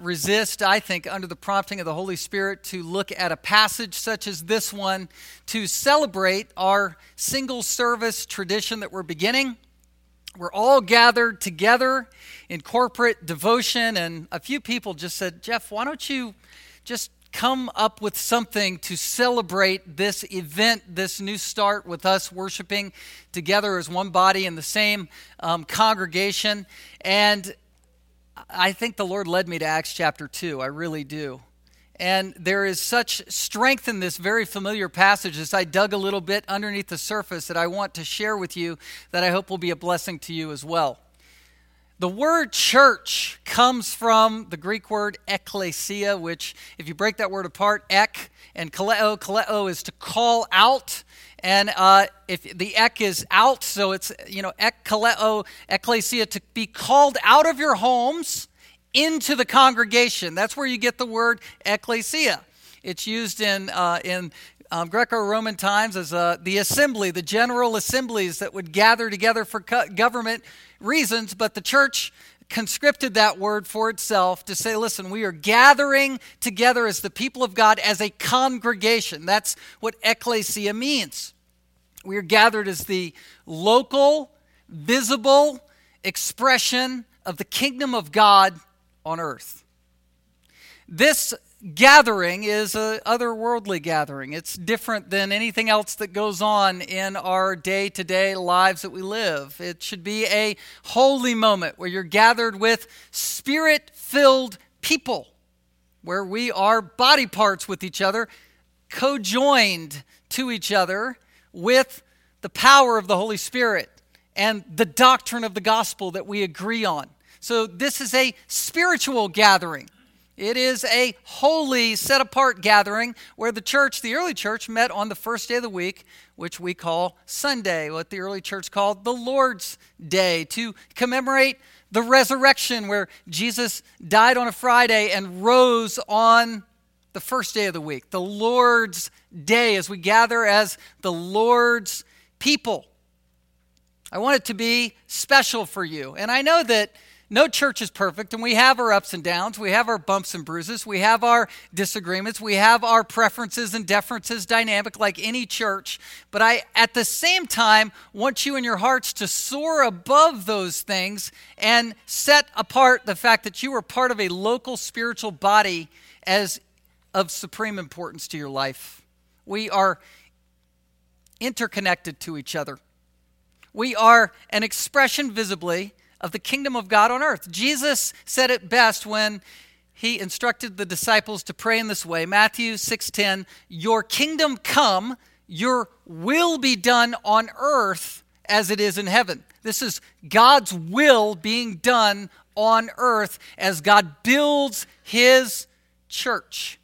resist, I think, under the prompting of the Holy Spirit, to look at a passage such as this one to celebrate our single service tradition that we're beginning. We're all gathered together in corporate devotion, and a few people just said, Jeff, why don't you just come up with something to celebrate this event, this new start with us worshiping together as one body in the same um, congregation. And I think the Lord led me to Acts chapter 2. I really do. And there is such strength in this very familiar passage as I dug a little bit underneath the surface that I want to share with you that I hope will be a blessing to you as well. The word church comes from the Greek word ekklesia, which, if you break that word apart, ek and kaleo, kaleo is to call out. And uh, if the ek is out, so it's, you know, ek, kaleo, ekklesia, to be called out of your homes into the congregation. That's where you get the word ecclesia. It's used in, uh, in um, Greco-Roman times as uh, the assembly, the general assemblies that would gather together for co- government reasons, but the church conscripted that word for itself to say, listen, we are gathering together as the people of God as a congregation. That's what ecclesia means. We are gathered as the local, visible expression of the kingdom of God on earth. This gathering is a otherworldly gathering. It's different than anything else that goes on in our day-to-day lives that we live. It should be a holy moment where you're gathered with spirit-filled people, where we are body parts with each other, co-joined to each other with the power of the Holy Spirit and the doctrine of the gospel that we agree on. So this is a spiritual gathering. It is a holy, set apart gathering where the church, the early church, met on the first day of the week, which we call Sunday, what the early church called the Lord's Day, to commemorate the resurrection, where Jesus died on a Friday and rose on the first day of the week, the Lord's Day, as we gather as the Lord's people. I want it to be special for you. And I know that no church is perfect, and we have our ups and downs. We have our bumps and bruises. We have our disagreements. We have our preferences and deferences dynamic like any church. But I, at the same time, want you in your hearts to soar above those things and set apart the fact that you are part of a local spiritual body as of supreme importance to your life. We are interconnected to each other. We are an expression visibly of the kingdom of God on earth. Jesus said it best when he instructed the disciples to pray in this way. Matthew 6:10, "Your kingdom come, your will be done on earth as it is in heaven." This is God's will being done on earth as God builds his church,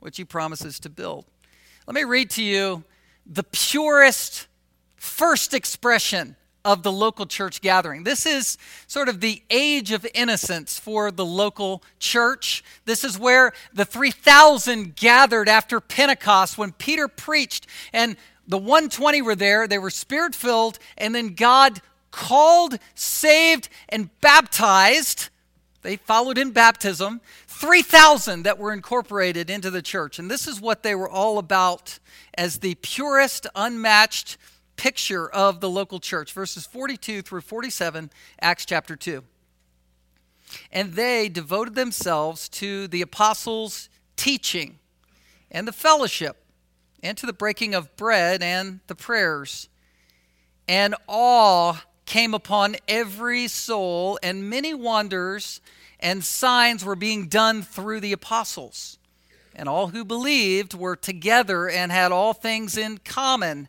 which he promises to build. Let me read to you the purest first expression of the local church gathering. This is sort of the age of innocence for the local church. This is where the 3,000 gathered after Pentecost when Peter preached, and the 120 were there. They were spirit filled, and then God called, saved, and baptized. They followed in baptism. 3,000 that were incorporated into the church. And this is what they were all about as the purest, unmatched picture of the local church. Verses 42 through 47, Acts chapter 2. And they devoted themselves to the apostles' teaching and the fellowship, and to the breaking of bread and the prayers. And awe came upon every soul, and many wonders and signs were being done through the apostles. And all who believed were together and had all things in common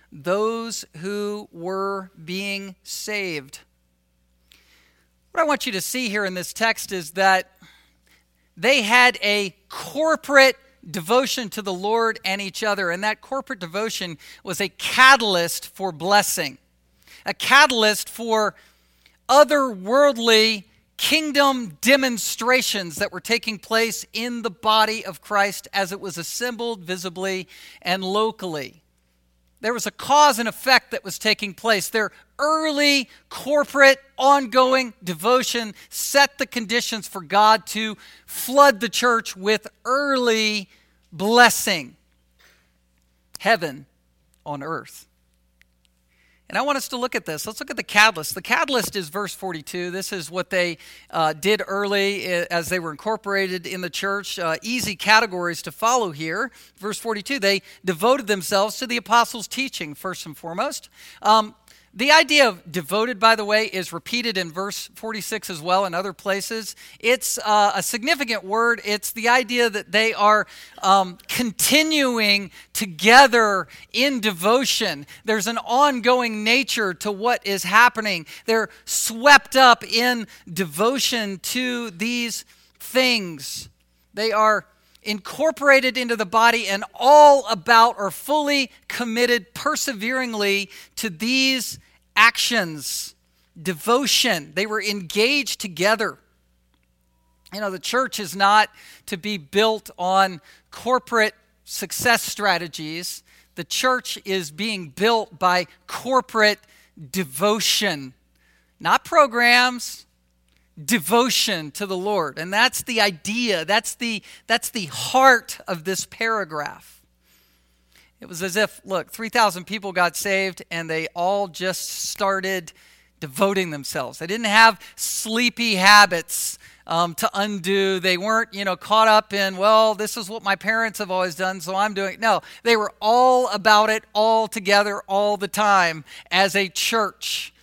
those who were being saved. What I want you to see here in this text is that they had a corporate devotion to the Lord and each other. And that corporate devotion was a catalyst for blessing, a catalyst for otherworldly kingdom demonstrations that were taking place in the body of Christ as it was assembled visibly and locally. There was a cause and effect that was taking place. Their early corporate ongoing devotion set the conditions for God to flood the church with early blessing. Heaven on earth. And I want us to look at this. Let's look at the catalyst. The catalyst is verse 42. This is what they uh, did early eh, as they were incorporated in the church. Uh, easy categories to follow here. Verse 42 they devoted themselves to the apostles' teaching, first and foremost. Um, the idea of devoted, by the way, is repeated in verse 46 as well in other places. It's uh, a significant word. It's the idea that they are um, continuing together in devotion. There's an ongoing nature to what is happening. They're swept up in devotion to these things. They are incorporated into the body and all about or fully committed perseveringly to these actions, devotion. They were engaged together. You know, the church is not to be built on corporate success strategies. The church is being built by corporate devotion, not programs, devotion to the Lord. And that's the idea, that's the, that's the heart of this paragraph. It was as if, look, 3,000 people got saved and they all just started devoting themselves. They didn't have sleepy habits um, to undo. They weren't, you know, caught up in, well, this is what my parents have always done, so I'm doing. No, they were all about it, all together, all the time as a church.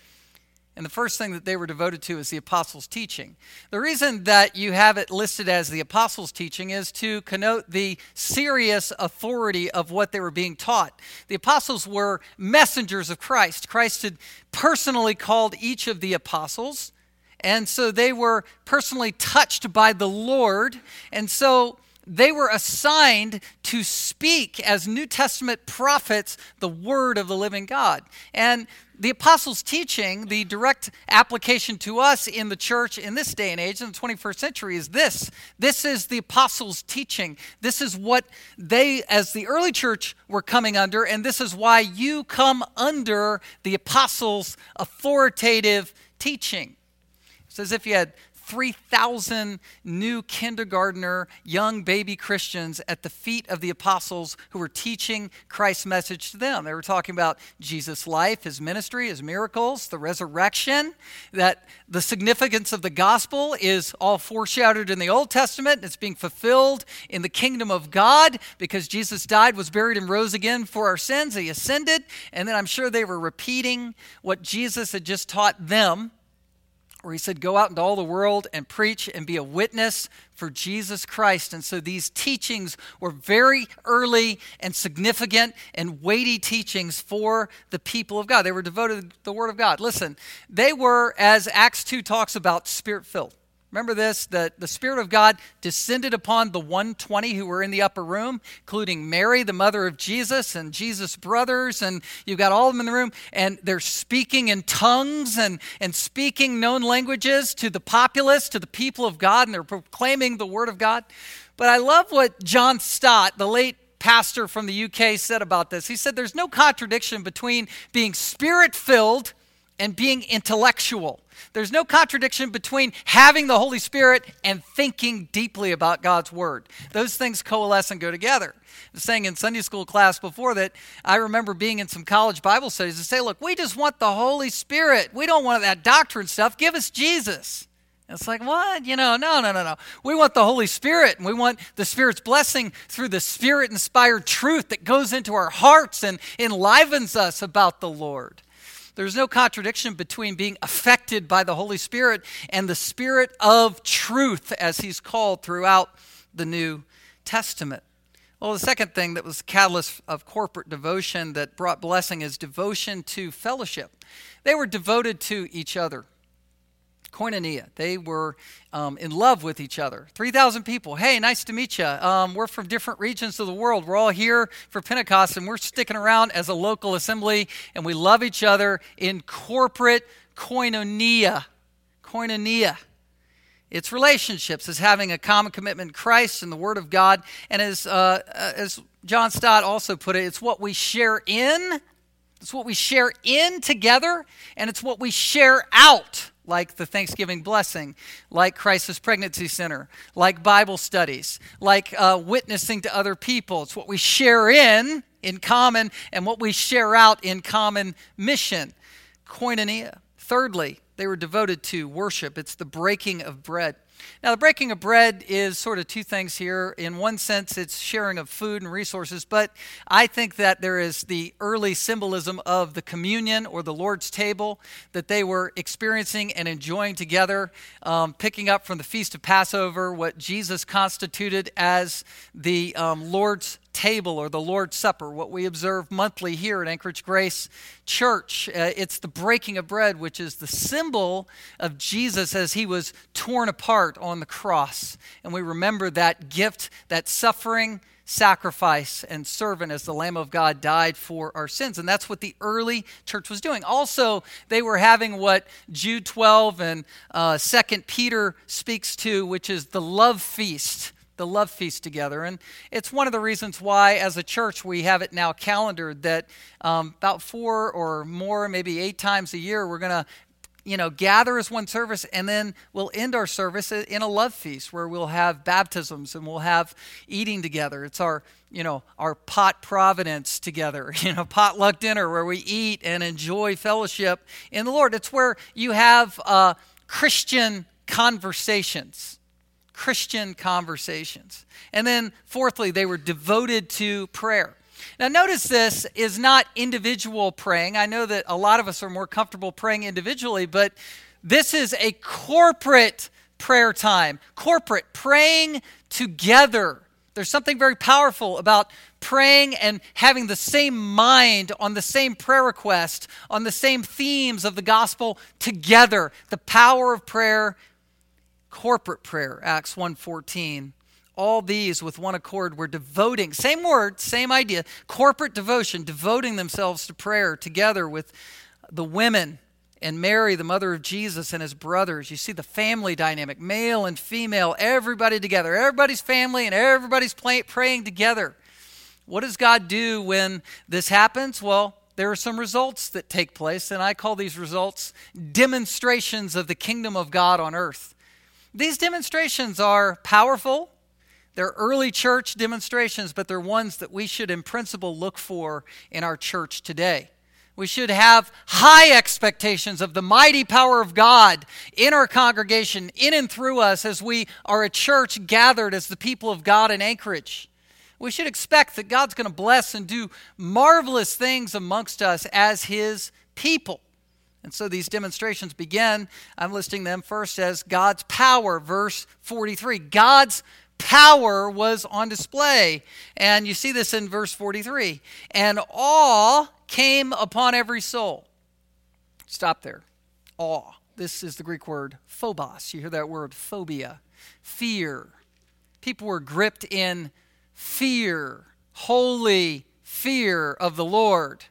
And the first thing that they were devoted to is the apostles' teaching. The reason that you have it listed as the apostles' teaching is to connote the serious authority of what they were being taught. The apostles were messengers of Christ. Christ had personally called each of the apostles, and so they were personally touched by the Lord. And so they were assigned to speak as New Testament prophets the word of the living God. And the apostles' teaching, the direct application to us in the church in this day and age, in the 21st century, is this. This is the apostles' teaching. This is what they, as the early church, were coming under, and this is why you come under the apostles' authoritative teaching. It's as if you had 3,000 new kindergartner, young baby Christians at the feet of the apostles who were teaching Christ's message to them. They were talking about Jesus' life, his ministry, his miracles, the resurrection, that the significance of the gospel is all foreshadowed in the Old Testament. It's being fulfilled in the kingdom of God because Jesus died, was buried, and rose again for our sins. He ascended. And then I'm sure they were repeating what Jesus had just taught them where he said, Go out into all the world and preach and be a witness for Jesus Christ. And so these teachings were very early and significant and weighty teachings for the people of God. They were devoted to the Word of God. Listen, they were, as Acts 2 talks about, spirit filled. Remember this that the Spirit of God descended upon the 120 who were in the upper room, including Mary, the mother of Jesus, and Jesus' brothers, and you've got all of them in the room, and they're speaking in tongues and, and speaking known languages to the populace, to the people of God, and they're proclaiming the Word of God. But I love what John Stott, the late pastor from the UK, said about this. He said there's no contradiction between being spirit filled and being intellectual. There's no contradiction between having the Holy Spirit and thinking deeply about God's Word. Those things coalesce and go together. I was saying in Sunday school class before that I remember being in some college Bible studies and say, look, we just want the Holy Spirit. We don't want that doctrine stuff. Give us Jesus. It's like, what? You know, no, no, no, no. We want the Holy Spirit, and we want the Spirit's blessing through the Spirit inspired truth that goes into our hearts and enlivens us about the Lord. There's no contradiction between being affected by the Holy Spirit and the Spirit of truth, as he's called throughout the New Testament. Well, the second thing that was the catalyst of corporate devotion that brought blessing is devotion to fellowship. They were devoted to each other koinonia. They were um, in love with each other. 3,000 people. Hey, nice to meet you. Um, we're from different regions of the world. We're all here for Pentecost, and we're sticking around as a local assembly, and we love each other in corporate koinonia. Koinonia. It's relationships, it's having a common commitment in Christ and the Word of God. And as, uh, as John Stott also put it, it's what we share in, it's what we share in together, and it's what we share out like the Thanksgiving blessing, like Crisis Pregnancy Center, like Bible studies, like uh, witnessing to other people. It's what we share in, in common, and what we share out in common mission. Koinonia. Thirdly, they were devoted to worship. It's the breaking of bread. Now, the breaking of bread is sort of two things here. In one sense, it's sharing of food and resources, but I think that there is the early symbolism of the communion or the Lord's table that they were experiencing and enjoying together, um, picking up from the Feast of Passover what Jesus constituted as the um, Lord's table or the Lord's Supper, what we observe monthly here at Anchorage Grace Church. Uh, it's the breaking of bread, which is the symbol of Jesus as he was torn apart on the cross. And we remember that gift, that suffering, sacrifice, and servant as the Lamb of God died for our sins. And that's what the early church was doing. Also, they were having what Jude 12 and uh, 2 Peter speaks to, which is the love feast the love feast together. And it's one of the reasons why, as a church, we have it now calendared that um, about four or more, maybe eight times a year, we're going to you know, gather as one service, and then we'll end our service in a love feast where we'll have baptisms and we'll have eating together. It's our, you know, our pot providence together, you know, potluck dinner where we eat and enjoy fellowship in the Lord. It's where you have uh, Christian conversations Christian conversations. And then, fourthly, they were devoted to prayer. Now, notice this is not individual praying. I know that a lot of us are more comfortable praying individually, but this is a corporate prayer time, corporate praying together. There's something very powerful about praying and having the same mind on the same prayer request, on the same themes of the gospel together. The power of prayer corporate prayer, Acts 1:14. All these with one accord were devoting, same word, same idea, corporate devotion, devoting themselves to prayer together with the women and Mary, the mother of Jesus, and his brothers. You see the family dynamic, male and female, everybody together. Everybody's family and everybody's praying together. What does God do when this happens? Well, there are some results that take place, and I call these results demonstrations of the kingdom of God on earth. These demonstrations are powerful. They're early church demonstrations, but they're ones that we should, in principle, look for in our church today. We should have high expectations of the mighty power of God in our congregation, in and through us, as we are a church gathered as the people of God in Anchorage. We should expect that God's going to bless and do marvelous things amongst us as His people. And so these demonstrations begin. I'm listing them first as God's power, verse 43. God's power was on display. And you see this in verse 43. And awe came upon every soul. Stop there. Awe. This is the Greek word phobos. You hear that word phobia, fear. People were gripped in fear, holy fear of the Lord.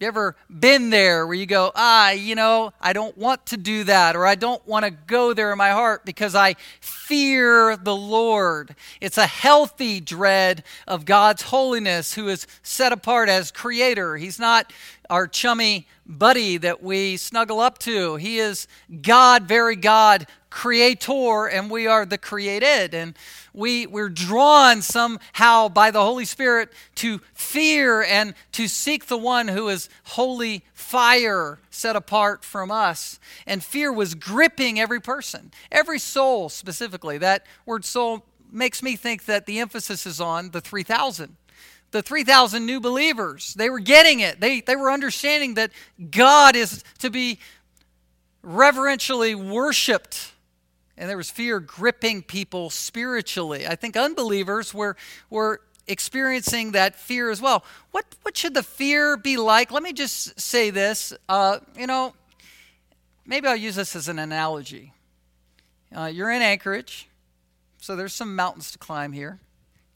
You ever been there where you go, ah, you know, I don't want to do that, or I don't want to go there in my heart because I fear the Lord? It's a healthy dread of God's holiness, who is set apart as creator. He's not our chummy buddy that we snuggle up to. He is God, very God, creator, and we are the created. And we, we're drawn somehow by the Holy Spirit to fear and to seek the one who is holy fire set apart from us. And fear was gripping every person, every soul specifically. That word soul makes me think that the emphasis is on the 3,000 the 3,000 new believers. They were getting it. They, they were understanding that God is to be reverentially worshiped and there was fear gripping people spiritually. I think unbelievers were, were experiencing that fear as well. What, what should the fear be like? Let me just say this. Uh, you know, maybe I'll use this as an analogy. uh, you're in Anchorage, so there's some mountains to climb here.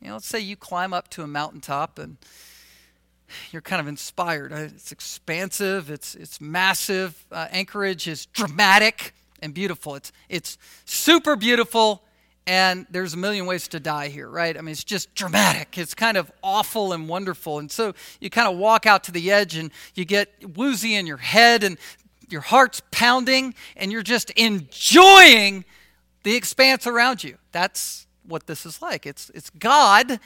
You know, let's say you climb up to a mountaintop and you're kind of inspired. Uh, it's expansive, it's, it's massive. Uh, Anchorage is dramatic and beautiful. It's, it's super beautiful, and there's a million ways to die here, right? I mean, it's just dramatic. It's kind of awful and wonderful. And so you kind of walk out to the edge and you get woozy in your head and your heart's pounding and you're just enjoying the expanse around you. That's what this is like. It's, it's God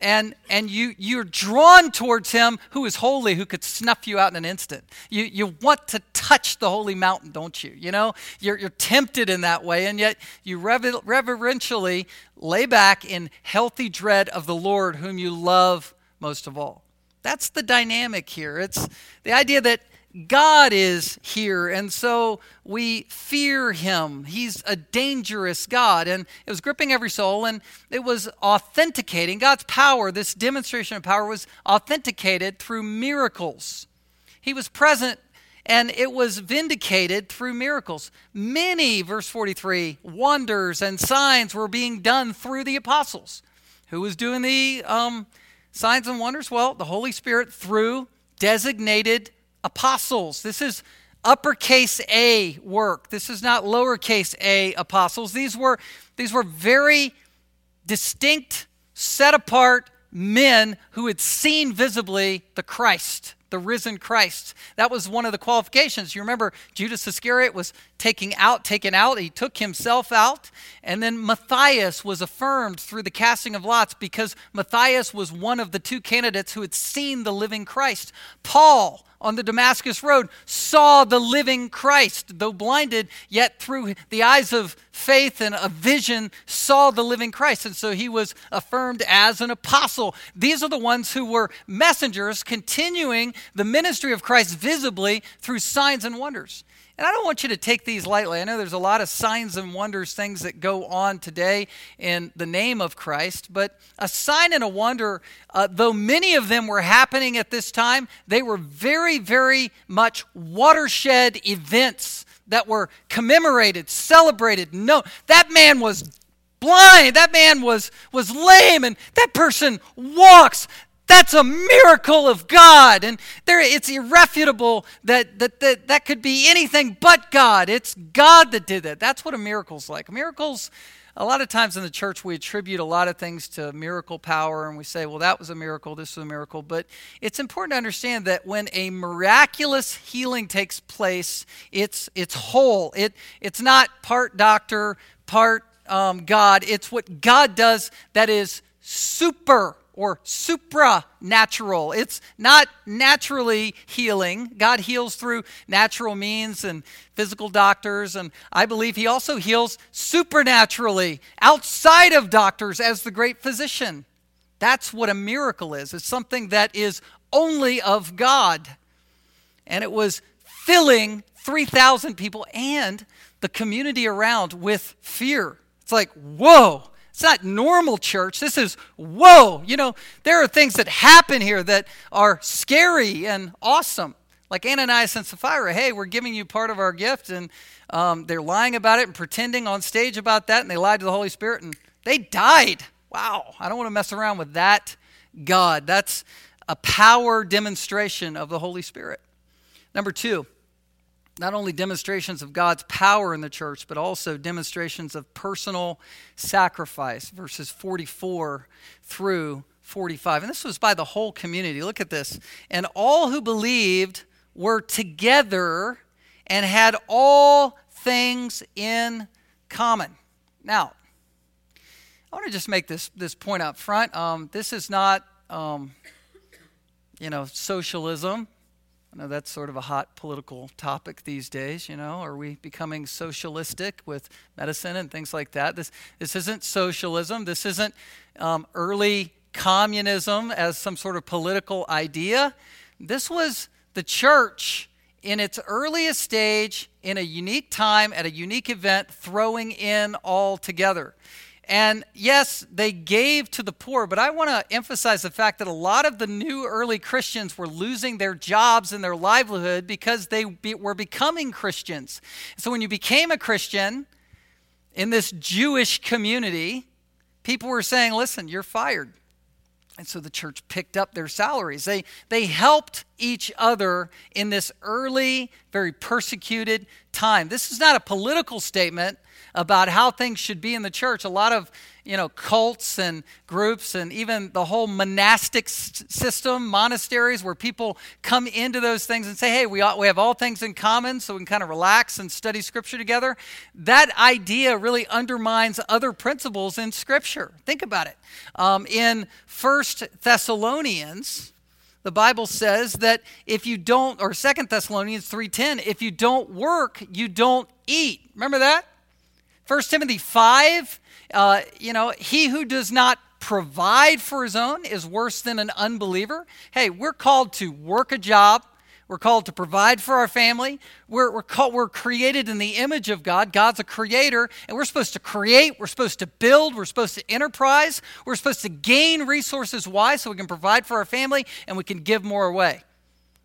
and and you you're drawn towards him who is holy who could snuff you out in an instant. You you want to touch the holy mountain don't you? You know you're, you're tempted in that way and yet you rever- reverentially lay back in healthy dread of the lord whom you love most of all. That's the dynamic here. It's the idea that God is here, and so we fear him. He's a dangerous God, and it was gripping every soul, and it was authenticating God's power. This demonstration of power was authenticated through miracles. He was present, and it was vindicated through miracles. Many, verse 43, wonders and signs were being done through the apostles. Who was doing the um, signs and wonders? Well, the Holy Spirit through designated apostles. This is uppercase A work. This is not lowercase a apostles. These were, these were very distinct, set apart men who had seen visibly the Christ the risen Christ. That was one of the qualifications. You remember Judas Iscariot was taking out, taken out. He took himself out. And then Matthias was affirmed through the casting of lots because Matthias was one of the two candidates who had seen the living Christ. Paul on the Damascus Road saw the living Christ, though blinded, yet through the eyes of faith and a vision saw the living Christ. And so he was affirmed as an apostle. These are the ones who were messengers continuing the ministry of Christ visibly through signs and wonders. And I don't want you to take these lightly. I know there's a lot of signs and wonders, things that go on today in the name of Christ, but a sign and a wonder, uh, though many of them were happening at this time, they were very, very much watershed events that were commemorated, celebrated. No, that man was blind that man was was lame and that person walks that's a miracle of God. And there, it's irrefutable that, that, that that could be anything but God. It's God that did that. That's what a miracle's like. Miracles, a lot of times in the church, we attribute a lot of things to miracle power and we say, well, that was a miracle, this was a miracle. But it's important to understand that when a miraculous healing takes place, it's, it's whole. It, it's not part doctor, part um, God. It's what God does that is super or supranatural. It's not naturally healing. God heals through natural means and physical doctors, and I believe He also heals supernaturally outside of doctors as the great physician. That's what a miracle is. It's something that is only of God. And it was filling 3,000 people and the community around with fear. It's like, whoa, it's not normal church. This is, whoa, you know, there are things that happen here that are scary and awesome. Like Ananias and Sapphira, hey, we're giving you part of our gift, and um, they're lying about it and pretending on stage about that, and they lied to the Holy Spirit, and they died. Wow, I don't want to mess around with that God. That's a power demonstration of the Holy Spirit. Number two, not only demonstrations of God's power in the church, but also demonstrations of personal sacrifice, verses 44 through 45. And this was by the whole community. Look at this. And all who believed were together and had all things in common. Now, I want to just make this, this point up front. Um, this is not, um, you know, socialism That's sort of a hot political topic these days, you know. Are we becoming socialistic with medicine and things like that? This, this isn't socialism. This isn't um, early communism as some sort of political idea. This was the church in its earliest stage, in a unique time, at a unique event, throwing in all together. And yes, they gave to the poor, but I want to emphasize the fact that a lot of the new early Christians were losing their jobs and their livelihood because they be, were becoming Christians. So when you became a Christian, in this Jewish community, people were saying, listen, you're fired. And so the church picked up their salaries. They, they helped each other in this early, very persecuted time. This is not a political statement about how things should be in the church. A lot of you know cults and groups and even the whole monastic system, monasteries where people come into those things and say, "Hey, we ought, we have all things in common, so we can kind of relax and study Scripture together." That idea really undermines other principles in Scripture. Think about it. Um, in First Thessalonians the bible says that if you don't or Second thessalonians 3.10 if you don't work you don't eat remember that 1 Timothy 5, uh, you know, he who does not provide for his own is worse than an unbeliever. Hey, we're called to work a job. We're called to provide for our family. We're, we're, called, we're created in the image of God. God's a creator, and we're supposed to create. We're supposed to build. We're supposed to enterprise. We're supposed to gain resources. Why? So we can provide for our family and we can give more away.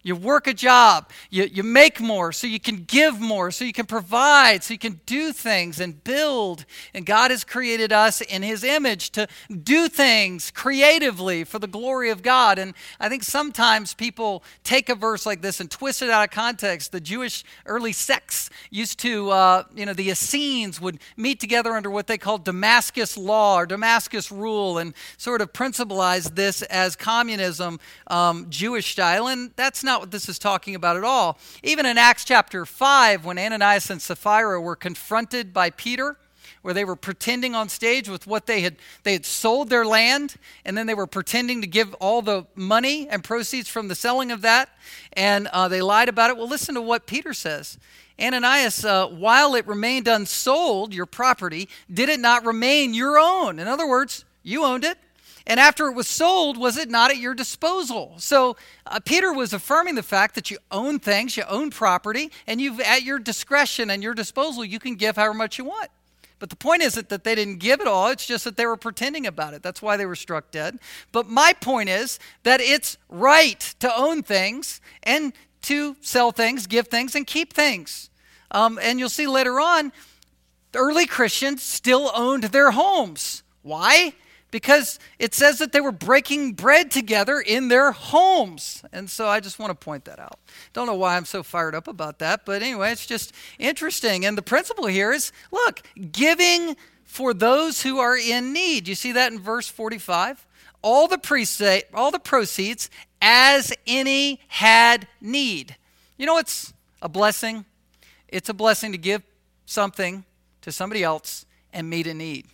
You work a job, you, you make more so you can give more, so you can provide, so you can do things and build. And God has created us in His image to do things creatively for the glory of God. And I think sometimes people take a verse like this and twist it out of context. The Jewish early sects used to, uh, you know, the Essenes would meet together under what they called Damascus law or Damascus rule and sort of principalize this as communism, um, Jewish style. And that's not not what this is talking about at all. Even in Acts chapter 5, when Ananias and Sapphira were confronted by Peter, where they were pretending on stage with what they had they had sold their land and then they were pretending to give all the money and proceeds from the selling of that and uh, they lied about it. Well listen to what peter says. Ananias uh, while it remained unsold your property did it not remain your own? In other words you owned it and after it was sold, was it not at your disposal? So uh, Peter was affirming the fact that you own things, you own property, and you've at your discretion and your disposal, you can give however much you want. But the point isn't that they didn't give it all, it's just that they were pretending about it. That's why they were struck dead. But my point is that it's right to own things and to sell things, give things, and keep things. Um, and you'll see later on, the early Christians still owned their homes. Why? Because it says that they were breaking bread together in their homes. And so I just want to point that out. Don't know why I'm so fired up about that, but anyway, it's just interesting. And the principle here is look, giving for those who are in need. You see that in verse 45? All the, all the proceeds as any had need. You know it's a blessing? It's a blessing to give something to somebody else and meet a need.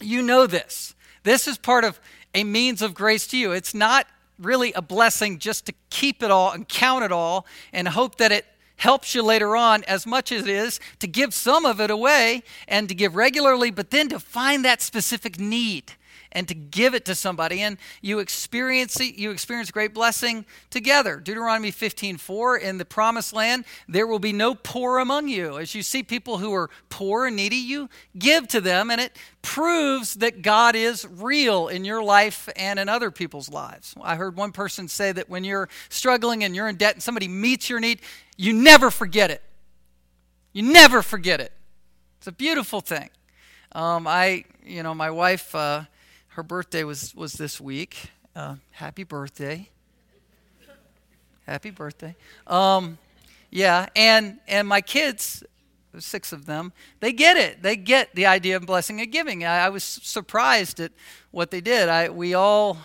You know this. This is part of a means of grace to you. It's not really a blessing just to keep it all and count it all and hope that it helps you later on as much as it is to give some of it away and to give regularly, but then to find that specific need and to give it to somebody and you experience it, you experience great blessing together. Deuteronomy 15 4 in the promised land there will be no poor among you. As you see people who are poor and needy you give to them and it proves that god is real in your life and in other people's lives. I heard one person say that when you're struggling and you're in debt and somebody meets your need you never forget it. You never forget it. It's a beautiful thing. Um, I, you know, my wife, uh, her birthday was, was this week. Uh, happy birthday. Happy birthday. Um, yeah, and and my kids, six of them, they get it. They get the idea of blessing and giving. I, I was surprised at what they did. I we all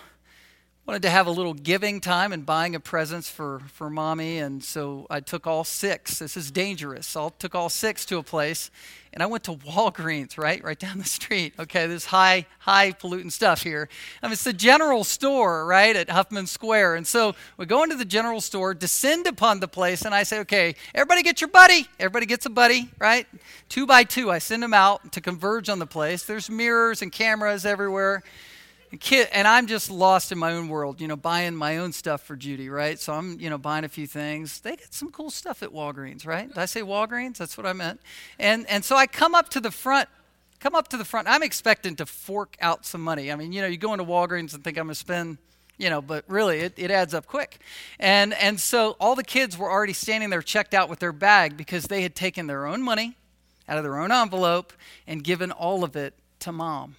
wanted to have a little giving time and buying a presents for, for mommy. And so I took all six. This is dangerous. I took all six to a place and I went to Walgreens, right? Right down the street. Okay, this high, high pollutant stuff here. I mean, it's the general store, right, at Huffman Square. And so we go into the general store, descend upon the place, and I say, okay, everybody get your buddy. Everybody gets a buddy, right? Two by two, I send them out to converge on the place. There's mirrors and cameras everywhere and I'm just lost in my own world, you know, buying my own stuff for Judy, right? So I'm, you know, buying a few things. They get some cool stuff at Walgreens, right? Did I say Walgreens? That's what I meant. And and so I come up to the front, come up to the front. I'm expecting to fork out some money. I mean, you know, you go into Walgreens and think I'm gonna spend you know, but really it, it adds up quick. And and so all the kids were already standing there checked out with their bag because they had taken their own money out of their own envelope and given all of it to mom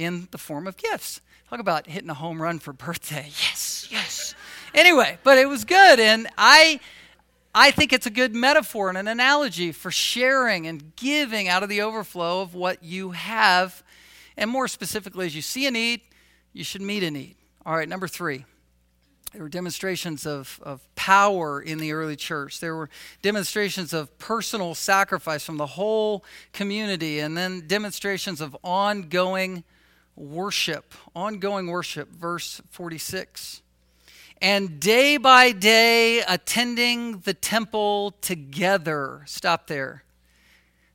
in the form of gifts. Talk about hitting a home run for birthday. Yes, yes. Anyway, but it was good. And I. I think it's a good metaphor and an analogy for sharing and giving out of the overflow of what you have. And more specifically, as you see a need, you should meet a need. All right, number three. There were demonstrations of, of power in the early church. There were demonstrations of personal sacrifice from the whole community, and then demonstrations of ongoing worship. Ongoing worship, verse 46. And day by day, attending the temple together. Stop there.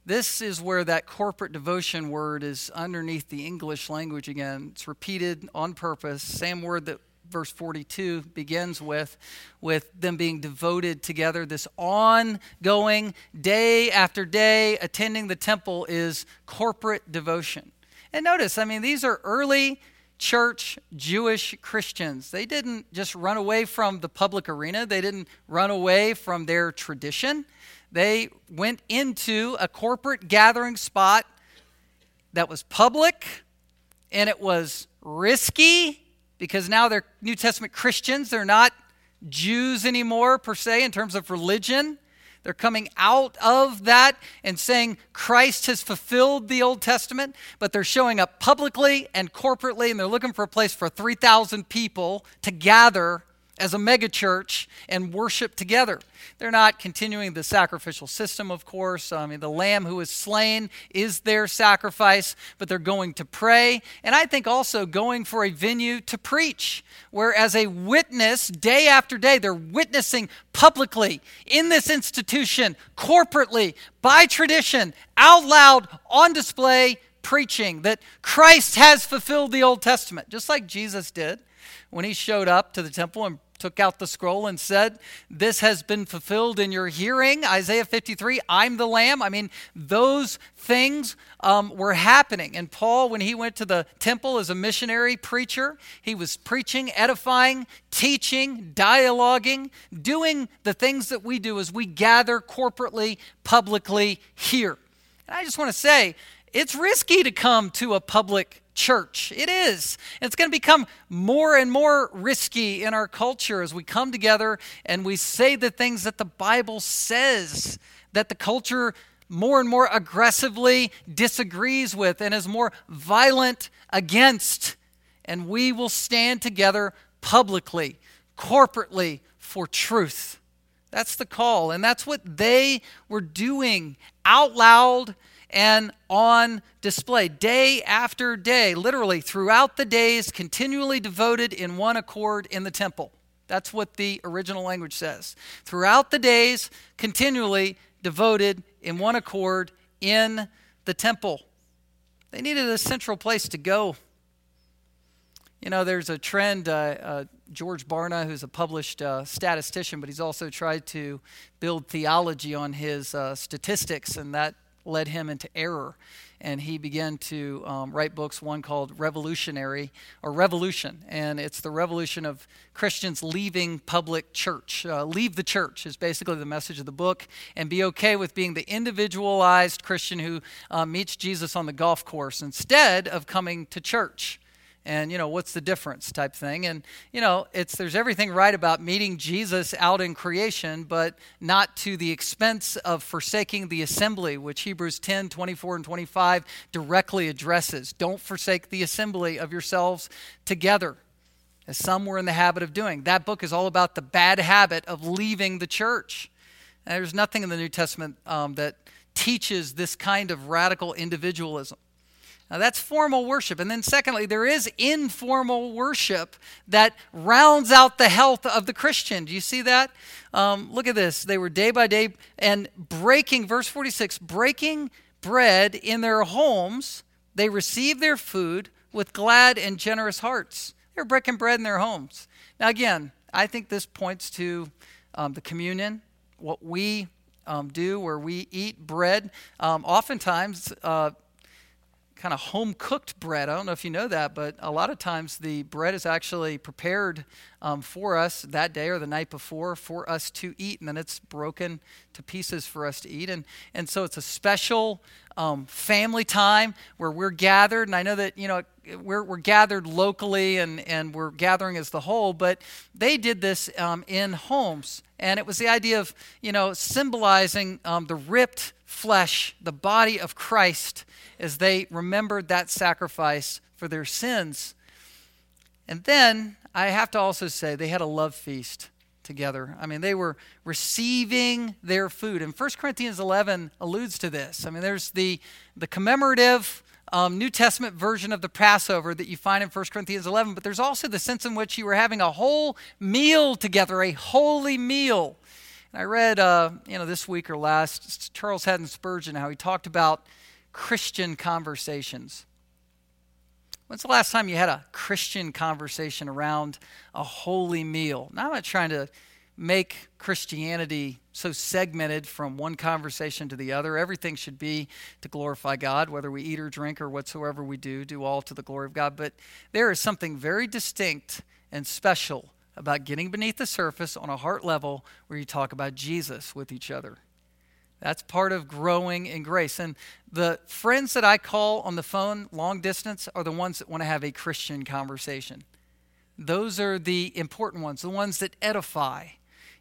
This is where that corporate devotion word is underneath the English language again. It's repeated on purpose, same word that verse 42 begins with with them being devoted together this ongoing day after day attending the temple is corporate devotion and notice i mean these are early church jewish christians they didn't just run away from the public arena they didn't run away from their tradition they went into a corporate gathering spot that was public and it was risky because now they're New Testament Christians. They're not Jews anymore, per se, in terms of religion. They're coming out of that and saying Christ has fulfilled the Old Testament, but they're showing up publicly and corporately, and they're looking for a place for 3,000 people to gather as a megachurch and worship together. They're not continuing the sacrificial system, of course. I mean, the lamb who is slain is their sacrifice, but they're going to pray. And I think also going for a venue to preach, where as a witness, day after day, they're witnessing publicly in this institution, corporately, by tradition, out loud, on display, preaching that Christ has fulfilled the Old Testament, just like Jesus did when he showed up to the temple and took out the scroll and said, This has been fulfilled in your hearing. Isaiah 53, I'm the Lamb. I mean, those things um, were happening. And Paul, when he went to the temple as a missionary preacher, he was preaching, edifying, teaching, dialoguing, doing the things that we do as we gather corporately, publicly here. And I just want to say, it's risky to come to a public church. It is. It's going to become more and more risky in our culture as we come together and we say the things that the Bible says, that the culture more and more aggressively disagrees with and is more violent against. And we will stand together publicly, corporately for truth. That's the call. And that's what they were doing out loud and on display day after day, literally throughout the days, continually devoted in one accord in the temple. That's what the original language says. Throughout the days, continually devoted in one accord in the temple. They needed a central place to go. You know, there's a trend. Uh, uh, George Barna, who's a published uh, statistician, but he's also tried to build theology on his uh, statistics, and that led him into error. And he began to um, write books, one called Revolutionary or Revolution. And it's the revolution of Christians leaving public church. Uh, leave the church is basically the message of the book, and be okay with being the individualized Christian who uh, meets Jesus on the golf course instead of coming to church and you know what's the difference type thing. And you know it's there's everything right about meeting jesus out in creation but not to the expense of forsaking the assembly which hebrews 10 24 and 25 directly addresses. Don't forsake the assembly of yourselves together as some were in the habit of doing. That book is all about the bad habit of leaving the church. And there's nothing in the new testament um, that teaches this kind of radical individualism now, that's formal worship. And then, secondly, there is informal worship that rounds out the health of the Christian. Do you see that? Um, look at this. They were day by day and breaking, verse 46, breaking bread in their homes. They received their food with glad and generous hearts. They were breaking bread in their homes. Now, again, I think this points to um, the communion, what we um, do where we eat bread. Um, oftentimes, uh, kind of home cooked bread. I don't know if you know that, but a lot of times the bread is actually prepared um, for us that day or the night before for us to eat, and then it's broken to pieces for us to eat. And, and so it's a special um, family time where we're gathered. And I know that, you know, we're, we're gathered locally and, and we're gathering as the whole, but they did this um, in homes. And it was the idea of, you know, symbolizing um, the ripped flesh, the body of Christ as they remembered that sacrifice for their sins. And then I have to also say they had a love feast together. I mean, they were receiving their food. And 1 Corinthians 11 alludes to this. I mean, there's the, the commemorative um, New Testament version of the Passover that you find in 1 Corinthians 11, but there's also the sense in which you were having a whole meal together, a holy meal. I read, uh, you know, this week or last, Charles Haddon Spurgeon, how he talked about Christian conversations. When's the last time you had a Christian conversation around a holy meal? Now, I'm not trying to make Christianity so segmented from one conversation to the other. Everything should be to glorify God, whether we eat or drink or whatsoever we do, do all to the glory of God. But there is something very distinct and special about getting beneath the surface on a heart level where you talk about Jesus with each other. That's part of growing in grace. And the friends that I call on the phone long distance are the ones that want to have a Christian conversation. Those are the important ones, the ones that edify.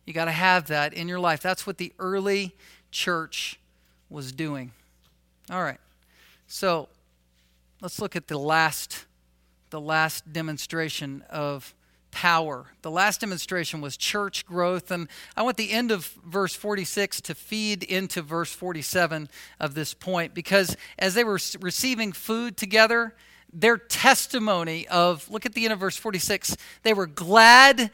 You got to have that in your life. That's what the early church was doing. All right. So, let's look at the last the last demonstration of power. The last demonstration was church growth. And I want the end of verse 46 to feed into verse 47 of this point because as they were receiving food together, their testimony of, look at the end of verse 46, they were glad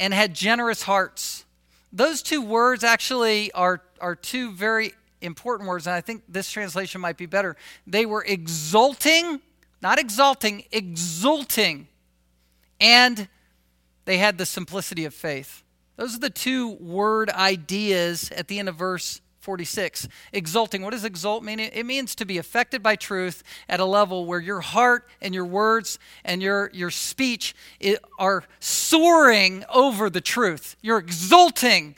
and had generous hearts. Those two words actually are, are two very important words, and I think this translation might be better. They were exulting, not exalting, exulting, and they had the simplicity of faith. Those are the two word ideas at the end of verse 46. Exulting. What does exult mean? It means to be affected by truth at a level where your heart and your words and your, your speech are soaring over the truth. You're exulting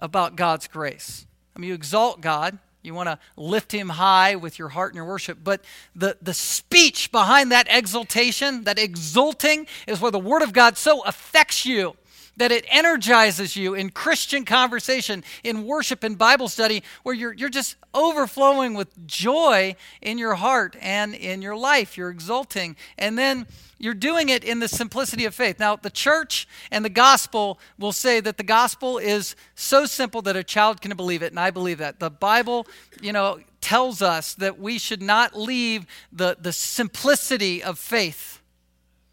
about God's grace. I mean, you exalt God, you want to lift him high with your heart and your worship. But the, the speech behind that exultation, that exulting, is where the Word of God so affects you that it energizes you in Christian conversation, in worship and Bible study, where you're, you're just overflowing with joy in your heart and in your life. You're exulting. And then you're doing it in the simplicity of faith. Now, the church and the gospel will say that the gospel is so simple that a child can believe it, and I believe that. The Bible, you know, tells us that we should not leave the, the simplicity of faith.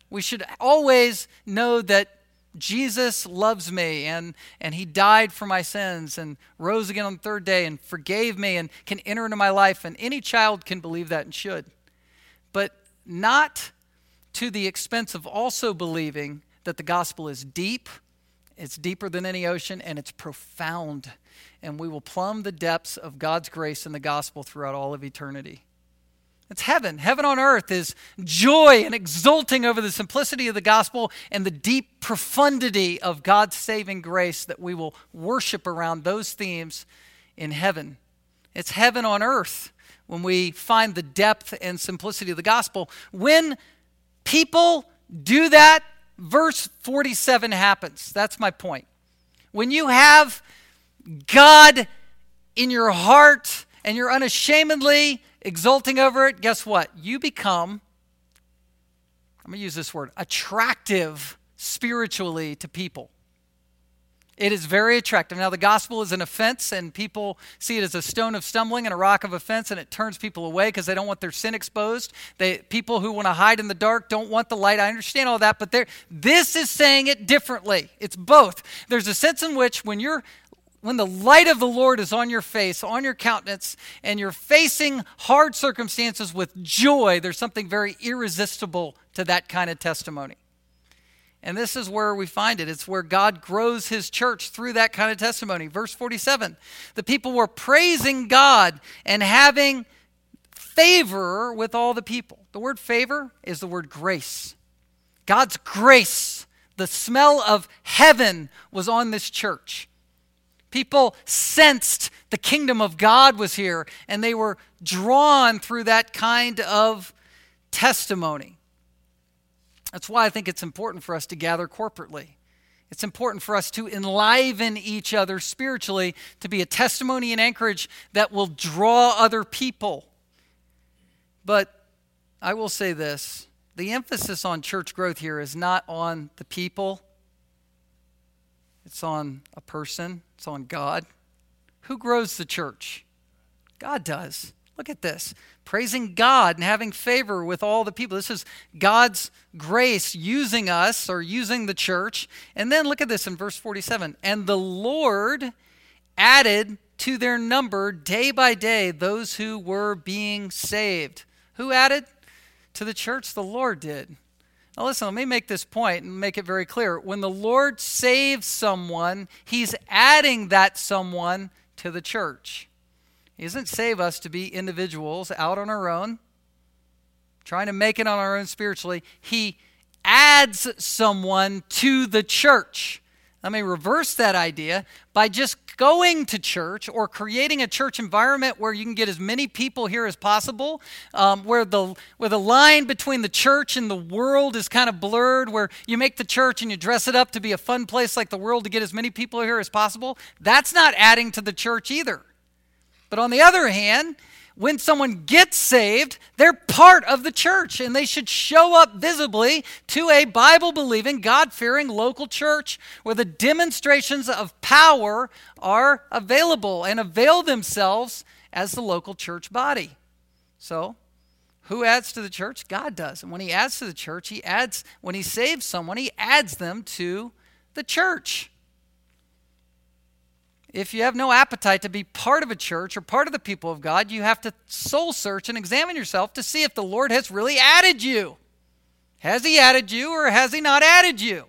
We should always know that Jesus loves me and, and he died for my sins and rose again on the third day and forgave me and can enter into my life. And any child can believe that and should. But not to the expense of also believing that the gospel is deep, it's deeper than any ocean, and it's profound. And we will plumb the depths of God's grace in the gospel throughout all of eternity. It's heaven. Heaven on earth is joy and exulting over the simplicity of the gospel and the deep profundity of God's saving grace that we will worship around those themes in heaven. It's heaven on earth when we find the depth and simplicity of the gospel. When people do that, verse 47 happens. That's my point. When you have God in your heart and you're unashamedly exulting over it, guess what? You become, I'm going to use this word, attractive spiritually to people. It is very attractive. Now, the gospel is an offense, and people see it as a stone of stumbling and a rock of offense, and it turns people away because they don't want their sin exposed. They, people who want to hide in the dark don't want the light. I understand all that, but this is saying it differently. It's both. There's a sense in which when you're when the light of the Lord is on your face, on your countenance, and you're facing hard circumstances with joy, there's something very irresistible to that kind of testimony. And this is where we find it. It's where God grows his church through that kind of testimony. Verse 47 the people were praising God and having favor with all the people. The word favor is the word grace. God's grace, the smell of heaven was on this church. People sensed the kingdom of God was here, and they were drawn through that kind of testimony. That's why I think it's important for us to gather corporately. It's important for us to enliven each other spiritually, to be a testimony and anchorage that will draw other people. But I will say this the emphasis on church growth here is not on the people, it's on a person, it's on God. Who grows the church? God does. Look at this praising God and having favor with all the people. This is God's grace using us or using the church. And then look at this in verse 47 and the Lord added to their number day by day those who were being saved. Who added? To the church, the Lord did. Now, listen, let me make this point and make it very clear. When the Lord saves someone, He's adding that someone to the church. He doesn't save us to be individuals out on our own, trying to make it on our own spiritually. He adds someone to the church. Let me reverse that idea by just going to church or creating a church environment where you can get as many people here as possible, um, where the where the line between the church and the world is kind of blurred, where you make the church and you dress it up to be a fun place like the world to get as many people here as possible. That's not adding to the church either. But on the other hand, when someone gets saved, they're part of the church and they should show up visibly to a Bible believing, God fearing local church where the demonstrations of power are available and avail themselves as the local church body. So, who adds to the church? God does. And when He adds to the church, He adds, when He saves someone, He adds them to the church if you have no appetite to be part of a church or part of the people of God, you have to soul search and examine yourself to see if the Lord has really added you. Has He added you or has He not added you?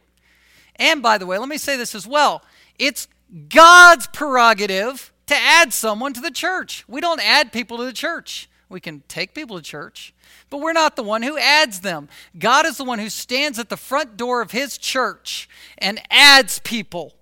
And by the way, let me say this as well it's God's prerogative to add someone to the church. We don't add people to the church. We can take people to church, but we're not the one who adds them. God is the one who stands at the front door of His church and adds people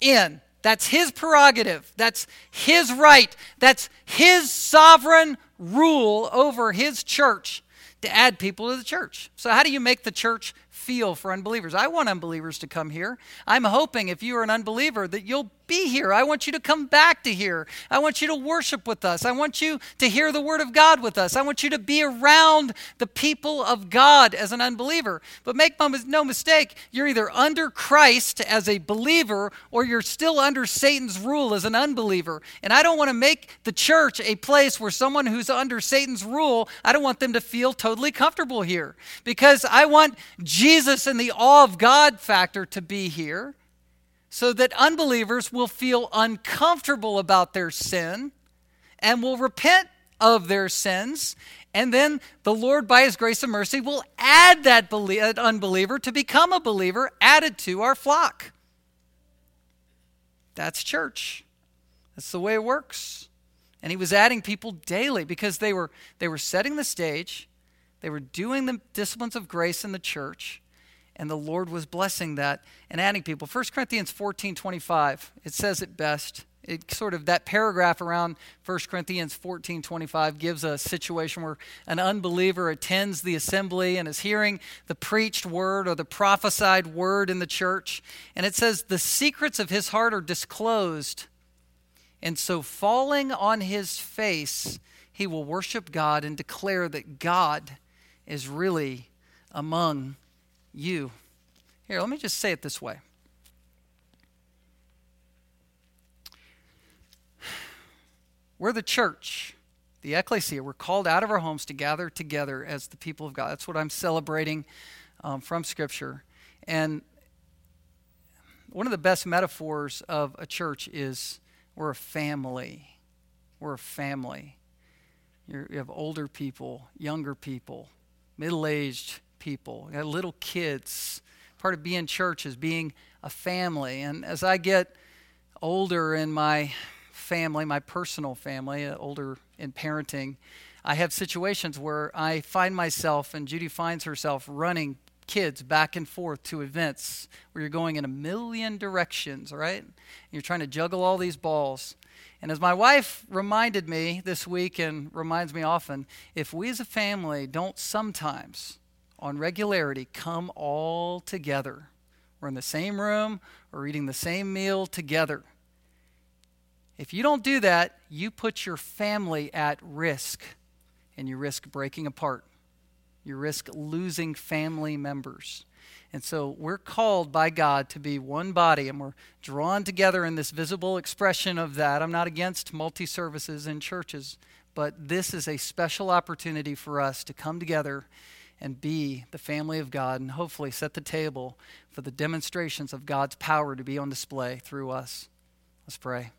in. That's his prerogative. That's his right. That's his sovereign rule over his church to add people to the church. So, how do you make the church feel for unbelievers? I want unbelievers to come here. I'm hoping if you are an unbeliever that you'll be here. I want you to come back to here. I want you to worship with us. I want you to hear the word of God with us. I want you to be around the people of God as an unbeliever. But make no mistake, you're either under Christ as a believer or you're still under Satan's rule as an unbeliever. And I don't want to make the church a place where someone who's under Satan's rule, I don't want them to feel totally comfortable here because I want Jesus and the awe of God factor to be here so that unbelievers will feel uncomfortable about their sin and will repent of their sins. And then the Lord, by His grace and mercy, will add that uh, unbeliever to become a believer added to our flock. That's church. That's the way it works. And He was adding people daily because they were, they were setting the stage, they were doing the disciplines of grace in the church, and the Lord was blessing that and adding people. 1 Corinthians 14 25, it says it best. It sort of that paragraph around 1 Corinthians 14 25 gives a situation where an unbeliever attends the assembly and is hearing the preached word or the prophesied word in the church. And it says, The secrets of his heart are disclosed. And so, falling on his face, he will worship God and declare that God is really among you. Here, let me just say it this way. We're the church, the ecclesia. We're called out of our homes to gather together as the people of God. That's what I'm celebrating um, from Scripture. And one of the best metaphors of a church is we're a family. We're a family. You're, you have older people, younger people, middle aged people, little kids. Part of being church is being a family. And as I get older in my family, my personal family, uh, older in parenting, I have situations where I find myself, and Judy finds herself running kids back and forth to events where you're going in a million directions, right? And you're trying to juggle all these balls. And as my wife reminded me this week and reminds me often, if we as a family don't sometimes, on regularity, come all together, we're in the same room, we're eating the same meal together. If you don't do that, you put your family at risk and you risk breaking apart. You risk losing family members. And so we're called by God to be one body, and we're drawn together in this visible expression of that. I'm not against multi services in churches, but this is a special opportunity for us to come together and be the family of God and hopefully set the table for the demonstrations of God's power to be on display through us. Let's pray.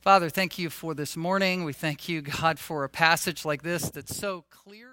Father, thank you for this morning. We thank you, God, for a passage like this that's so clear.